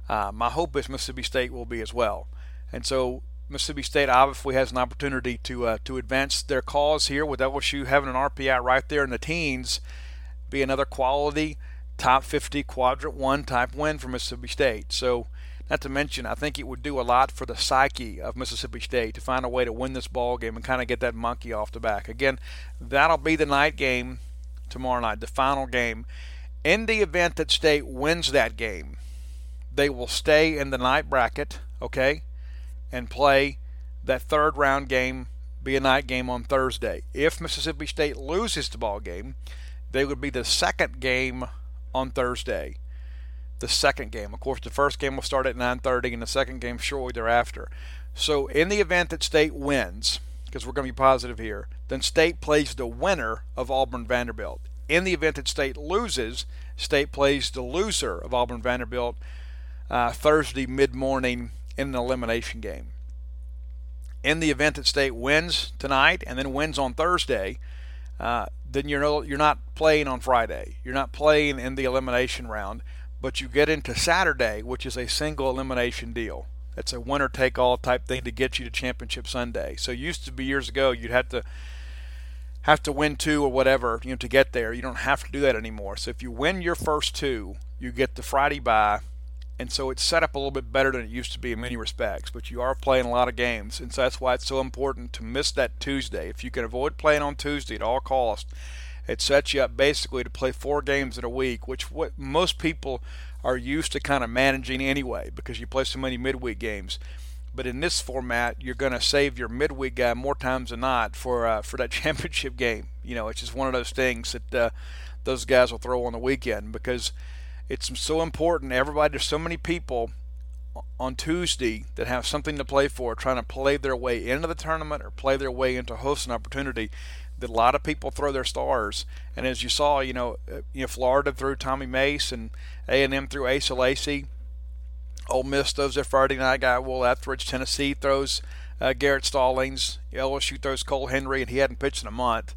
Uh, my hope is Mississippi State will be as well, and so Mississippi State obviously has an opportunity to uh, to advance their cause here with LSU having an RPI right there in the teens, be another quality top 50 quadrant one type win for Mississippi State. So Not to mention, I think it would do a lot for the psyche of Mississippi State to find a way to win this ball game and kind of get that monkey off the back. Again, that'll be the night game tomorrow night, the final game. In the event that State wins that game, they will stay in the night bracket, okay, and play that third round game, be a night game on Thursday. If Mississippi State loses the ball game, they would be the second game on Thursday. The second game, of course, the first game will start at 9:30, and the second game shortly thereafter. So, in the event that State wins, because we're going to be positive here, then State plays the winner of Auburn Vanderbilt. In the event that State loses, State plays the loser of Auburn Vanderbilt uh, Thursday mid morning in an elimination game. In the event that State wins tonight and then wins on Thursday, uh, then you're no, you're not playing on Friday. You're not playing in the elimination round, but you get into Saturday, which is a single elimination deal. It's a winner take all type thing to get you to championship Sunday. So used to be years ago you'd have to have to win two or whatever, you know, to get there. You don't have to do that anymore. So if you win your first two, you get the Friday bye and so it's set up a little bit better than it used to be in many respects. But you are playing a lot of games, and so that's why it's so important to miss that Tuesday. If you can avoid playing on Tuesday at all costs, it sets you up basically to play four games in a week, which what most people are used to kind of managing anyway, because you play so many midweek games. But in this format, you're going to save your midweek guy more times than not for uh, for that championship game. You know, it's just one of those things that uh, those guys will throw on the weekend because it's so important. Everybody, there's so many people on Tuesday that have something to play for, trying to play their way into the tournament or play their way into hosting opportunity. That a lot of people throw their stars, and as you saw, you know, uh, you know, Florida threw Tommy Mace and A and M threw Asa Lacy. Ole Miss throws their Friday night guy Will Ethridge. Tennessee throws uh, Garrett Stallings. LSU throws Cole Henry, and he hadn't pitched in a month.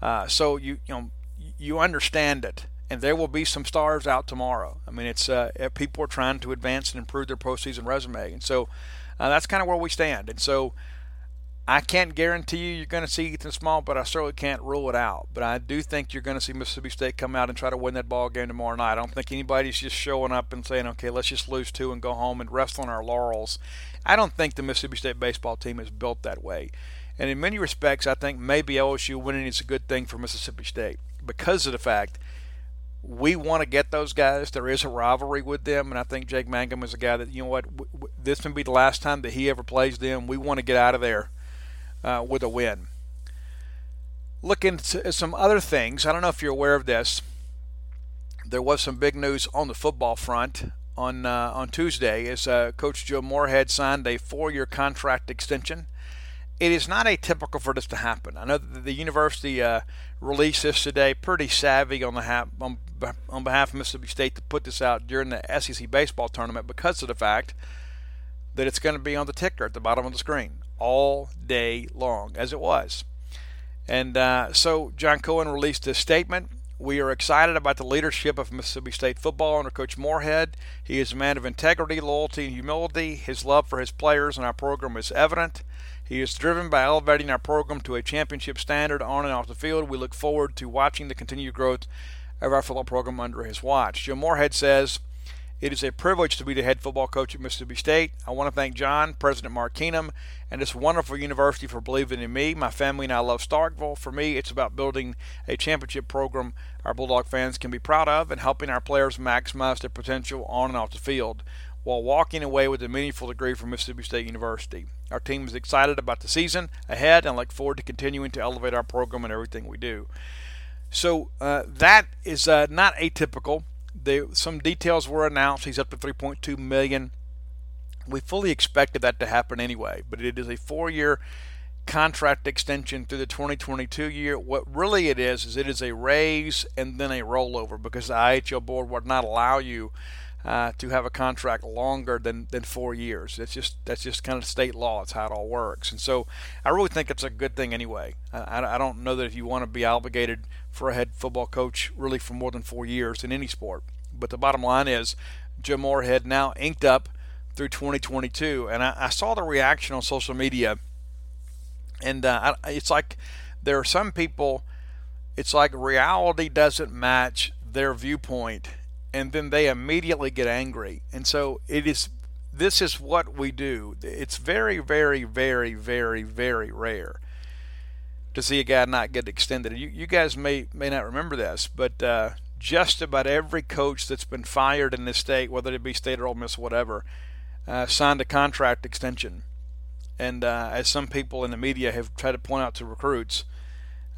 Uh, so you you know you understand it and there will be some stars out tomorrow. I mean, it's uh, people are trying to advance and improve their postseason resume, and so uh, that's kind of where we stand. And so I can't guarantee you you're going to see Ethan Small, but I certainly can't rule it out. But I do think you're going to see Mississippi State come out and try to win that ball game tomorrow night. I don't think anybody's just showing up and saying, "Okay, let's just lose two and go home and rest on our laurels." I don't think the Mississippi State baseball team is built that way. And in many respects, I think maybe LSU winning is a good thing for Mississippi State because of the fact we want to get those guys. There is a rivalry with them, and I think Jake Mangum is a guy that you know what this may be the last time that he ever plays them. We want to get out of there uh, with a win. Looking at some other things, I don't know if you're aware of this. There was some big news on the football front on uh, on Tuesday as uh, Coach Joe Moorhead signed a four-year contract extension it is not atypical for this to happen. I know the university uh, released this today, pretty savvy on, the ha- on, on behalf of Mississippi State to put this out during the SEC baseball tournament because of the fact that it's going to be on the ticker at the bottom of the screen all day long, as it was. And uh, so John Cohen released this statement. We are excited about the leadership of Mississippi State football under Coach Moorhead. He is a man of integrity, loyalty, and humility. His love for his players and our program is evident. He is driven by elevating our program to a championship standard on and off the field. We look forward to watching the continued growth of our football program under his watch. Joe Moorhead says, It is a privilege to be the head football coach at Mississippi State. I want to thank John, President Mark Keenum, and this wonderful university for believing in me. My family and I love Starkville. For me, it's about building a championship program our Bulldog fans can be proud of and helping our players maximize their potential on and off the field while walking away with a meaningful degree from Mississippi State University. Our team is excited about the season ahead and look forward to continuing to elevate our program and everything we do. So uh, that is uh, not atypical. They, some details were announced. He's up to 3.2 million. We fully expected that to happen anyway, but it is a four-year contract extension through the 2022 year. What really it is is it is a raise and then a rollover because the IHL board would not allow you uh, to have a contract longer than, than four years. That's just that's just kind of state law. It's how it all works. And so I really think it's a good thing anyway. I, I don't know that if you want to be obligated for a head football coach really for more than four years in any sport. But the bottom line is Joe Moorhead now inked up through 2022. And I, I saw the reaction on social media. And uh, it's like there are some people, it's like reality doesn't match their viewpoint and then they immediately get angry. And so it is this is what we do. It's very, very, very, very, very rare to see a guy not get extended. You, you guys may may not remember this, but uh, just about every coach that's been fired in this state, whether it be state or Ole Miss, whatever, uh, signed a contract extension. And uh, as some people in the media have tried to point out to recruits,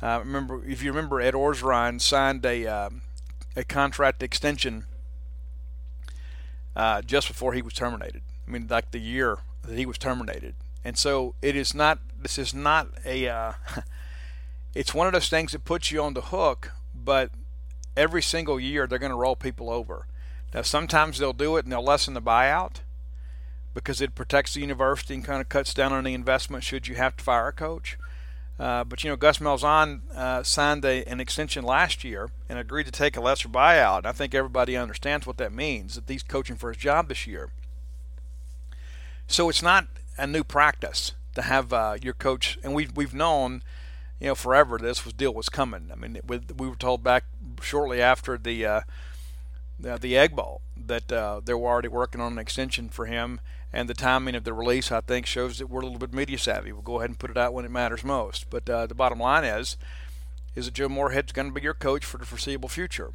uh, remember if you remember, Ed Orgeron signed a uh, a contract extension uh, just before he was terminated. I mean, like the year that he was terminated. And so it is not. This is not a. Uh, it's one of those things that puts you on the hook, but every single year they're going to roll people over. Now sometimes they'll do it and they'll lessen the buyout because it protects the university and kind of cuts down on the investment should you have to fire a coach. Uh, but you know, Gus Malzahn uh, signed a, an extension last year and agreed to take a lesser buyout. And I think everybody understands what that means that he's coaching for his job this year. So it's not a new practice to have uh, your coach, and we've we've known, you know, forever this was deal was coming. I mean, with, we were told back shortly after the uh, the, the Egg Bowl that uh, they were already working on an extension for him, and the timing of the release, I think, shows that we're a little bit media savvy. We'll go ahead and put it out when it matters most. But uh, the bottom line is, is that Joe Moorhead's going to be your coach for the foreseeable future.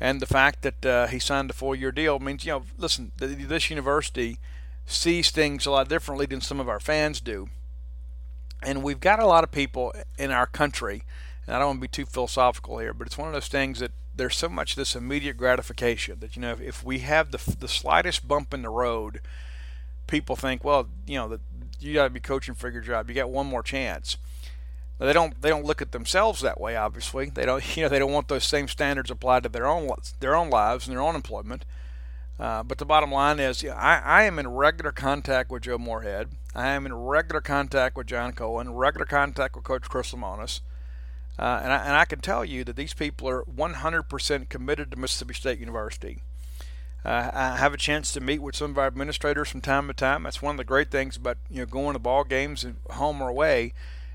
And the fact that uh, he signed a four-year deal means, you know, listen, this university sees things a lot differently than some of our fans do. And we've got a lot of people in our country, and I don't want to be too philosophical here, but it's one of those things that there's so much this immediate gratification that you know if, if we have the the slightest bump in the road, people think, well, you know, that you got to be coaching for your job. You got one more chance. Now, they don't they don't look at themselves that way. Obviously, they don't you know they don't want those same standards applied to their own their own lives and their own employment. Uh, but the bottom line is, you know, I, I am in regular contact with Joe Moorhead. I am in regular contact with John Cohen, regular contact with Coach Chris Lemonis. Uh, and, I, and I can tell you that these people are 100% committed to Mississippi State University. Uh, I have a chance to meet with some of our administrators from time to time. That's one of the great things about you know going to ball games, home or away,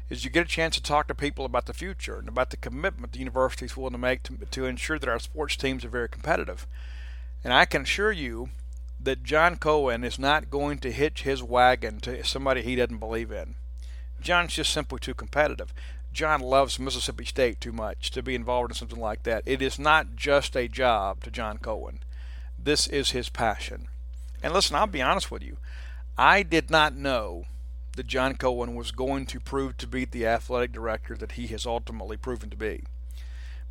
is you get a chance to talk to people about the future and about the commitment the university is willing to make to, to ensure that our sports teams are very competitive. And I can assure you that John Cohen is not going to hitch his wagon to somebody he doesn't believe in. John's just simply too competitive. John loves Mississippi State too much to be involved in something like that. It is not just a job to John Cohen. This is his passion. And listen, I'll be honest with you. I did not know that John Cohen was going to prove to be the athletic director that he has ultimately proven to be.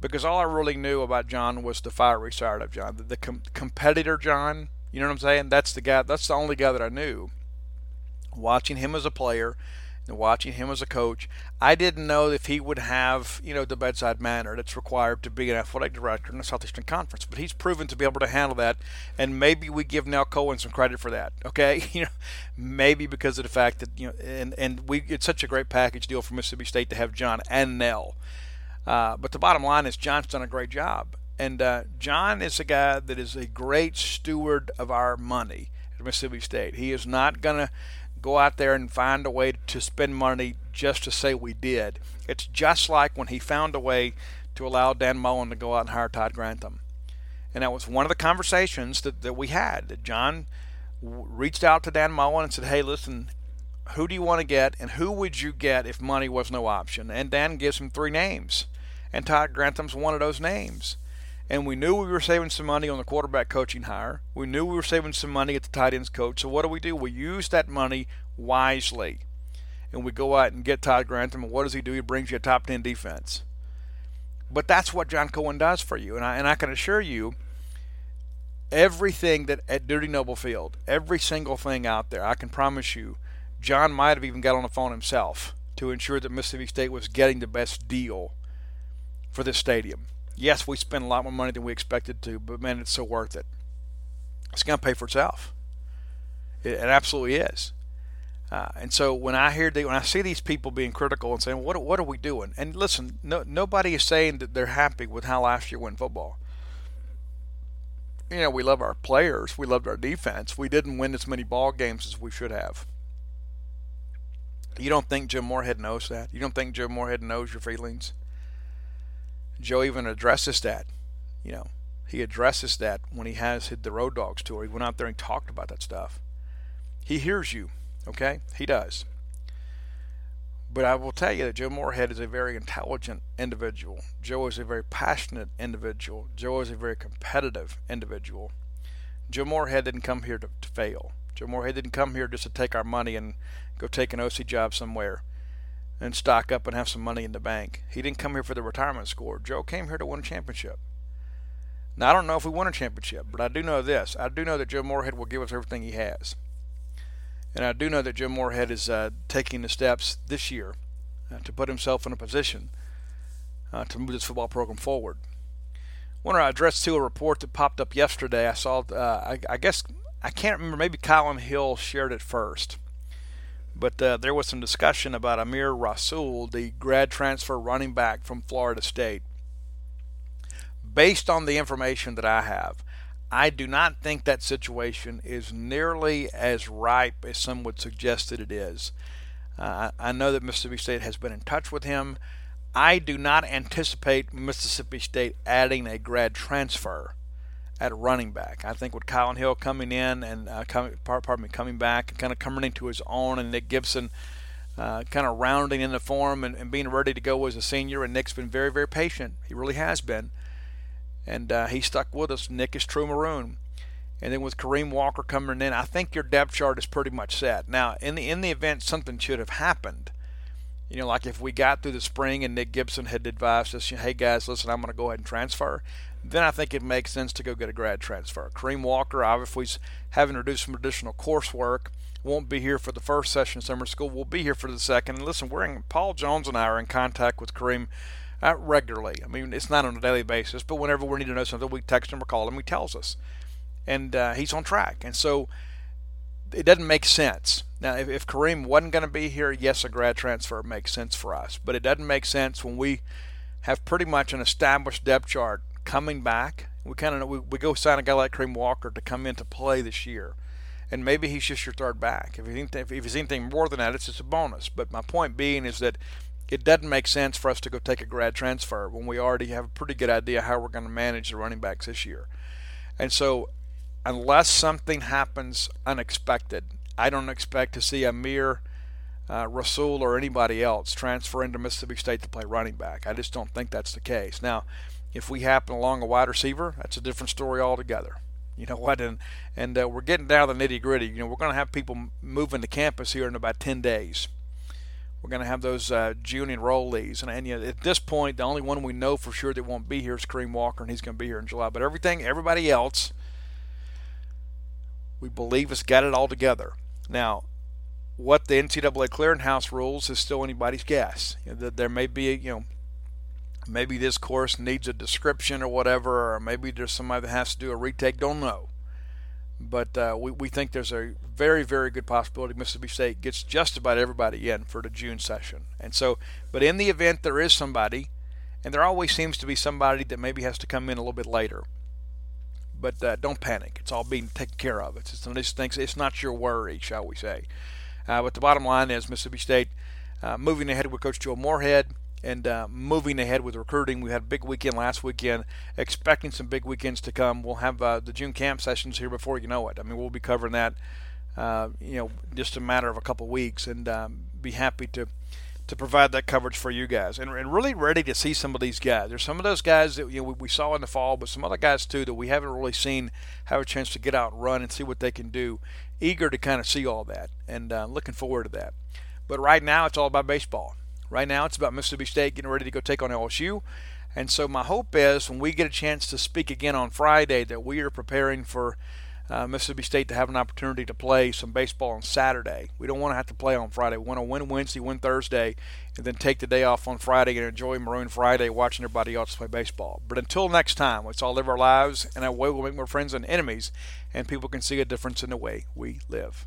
Because all I really knew about John was the fiery side of John, the, the com- competitor John. You know what I'm saying? That's the guy. That's the only guy that I knew. Watching him as a player, and watching him as a coach, I didn't know if he would have, you know, the bedside manner that's required to be an athletic director in the Southeastern Conference. But he's proven to be able to handle that, and maybe we give Nell Cohen some credit for that. Okay, you know, maybe because of the fact that you know, and and we it's such a great package deal for Mississippi State to have John and Nell. Uh, but the bottom line is John's done a great job, and uh, John is a guy that is a great steward of our money at Mississippi State. He is not gonna go out there and find a way to spend money just to say we did. It's just like when he found a way to allow Dan Mullen to go out and hire Todd Grantham. And that was one of the conversations that, that we had. That John reached out to Dan Mullen and said, hey, listen, who do you want to get and who would you get if money was no option? And Dan gives him three names. And Todd Grantham's one of those names and we knew we were saving some money on the quarterback coaching hire. We knew we were saving some money at the tight ends coach. So what do we do? We use that money wisely, and we go out and get Todd Grantham. And what does he do? He brings you a top ten defense. But that's what John Cohen does for you, and I and I can assure you, everything that at Dudy Noble Field, every single thing out there, I can promise you, John might have even got on the phone himself to ensure that Mississippi State was getting the best deal for this stadium yes, we spent a lot more money than we expected to, but man, it's so worth it. It's going to pay for itself. It, it absolutely is. Uh, and so when I hear the, when I see these people being critical and saying, "What what are we doing?" and listen, no, nobody is saying that they're happy with how last year went football. You know, we love our players, we loved our defense. We didn't win as many ball games as we should have. You don't think Jim Moorhead knows that? You don't think Jim Moorhead knows your feelings? Joe even addresses that. You know, he addresses that when he has the Road Dogs tour. He went out there and talked about that stuff. He hears you, okay? He does. But I will tell you that Joe Moorhead is a very intelligent individual. Joe is a very passionate individual. Joe is a very competitive individual. Joe Moorhead didn't come here to, to fail. Joe Moorhead didn't come here just to take our money and go take an OC job somewhere and stock up and have some money in the bank. He didn't come here for the retirement score. Joe came here to win a championship. Now, I don't know if we won a championship, but I do know this. I do know that Joe Moorhead will give us everything he has. And I do know that Joe Moorhead is uh, taking the steps this year uh, to put himself in a position uh, to move this football program forward. I want to address to a report that popped up yesterday. I saw, uh, I, I, guess, I can't remember, maybe Kylin Hill shared it first. But uh, there was some discussion about Amir Rasul, the grad transfer running back from Florida State. Based on the information that I have, I do not think that situation is nearly as ripe as some would suggest that it is. Uh, I know that Mississippi State has been in touch with him. I do not anticipate Mississippi State adding a grad transfer at running back. I think with Kylin Hill coming in and uh, coming, pardon me, coming back and kind of coming into his own, and Nick Gibson uh, kind of rounding in the form and, and, being ready to go as a senior. And Nick's been very, very patient. He really has been and uh, he stuck with us. Nick is true maroon. And then with Kareem Walker coming in, I think your depth chart is pretty much set. Now, in the in the event something should have happened, you know, like if we got through the spring and Nick Gibson had advised us, hey guys, listen, I'm going to go ahead and transfer, then I think it makes sense to go get a grad transfer. Kareem Walker, obviously, having to do some additional coursework. Won't be here for the first session of summer school. We'll be here for the second. And listen, we're in, Paul Jones and I are in contact with Kareem uh, regularly. I mean, it's not on a daily basis, but whenever we need to know something, we text him or call him. He tells us, and uh, he's on track. And so it doesn't make sense. Now, if, if Kareem wasn't going to be here, yes, a grad transfer makes sense for us. But it doesn't make sense when we have pretty much an established depth chart coming back. We kind of we, we go sign a guy like Kareem Walker to come into play this year. And maybe he's just your third back. If, he, if he's anything more than that, it's just a bonus. But my point being is that it doesn't make sense for us to go take a grad transfer when we already have a pretty good idea how we're going to manage the running backs this year. And so, unless something happens unexpected, I don't expect to see Amir uh, Rasul or anybody else transfer into Mississippi State to play running back. I just don't think that's the case. Now, if we happen along a wide receiver, that's a different story altogether. You know what? And and uh, we're getting down to the nitty gritty. You know, we're going to have people moving to campus here in about 10 days. We're going to have those uh, June enrollees, and, and you know, at this point, the only one we know for sure that won't be here is Kareem Walker, and he's going to be here in July. But everything, everybody else, we believe has got it all together. Now, what the NCAA clearinghouse rules is still anybody's guess. You know, there may be, you know, maybe this course needs a description or whatever, or maybe there's somebody that has to do a retake. Don't know. But uh, we, we think there's a very, very good possibility Mississippi State gets just about everybody in for the June session. And so, but in the event there is somebody, and there always seems to be somebody that maybe has to come in a little bit later. But uh, don't panic. It's all being taken care of. It's, one of these things, it's not your worry, shall we say. Uh, but the bottom line is Mississippi State uh, moving ahead with Coach Joe Moorhead and uh, moving ahead with recruiting. We had a big weekend last weekend, expecting some big weekends to come. We'll have uh, the June camp sessions here before you know it. I mean, we'll be covering that, uh, you know, just a matter of a couple weeks, and um, be happy to to provide that coverage for you guys, and, and really ready to see some of these guys. There's some of those guys that you know we, we saw in the fall, but some other guys too that we haven't really seen have a chance to get out and run and see what they can do. Eager to kind of see all that, and uh, looking forward to that. But right now, it's all about baseball Right now, it's about Mississippi State getting ready to go take on LSU. And so, my hope is when we get a chance to speak again on Friday, that we are preparing for uh, Mississippi State to have an opportunity to play some baseball on Saturday. We don't want to have to play on Friday. We want to win Wednesday, win Thursday, and then take the day off on Friday and enjoy Maroon Friday watching everybody else play baseball. But until next time, let's all live our lives in a way we'll make more friends than enemies, and people can see a difference in the way we live.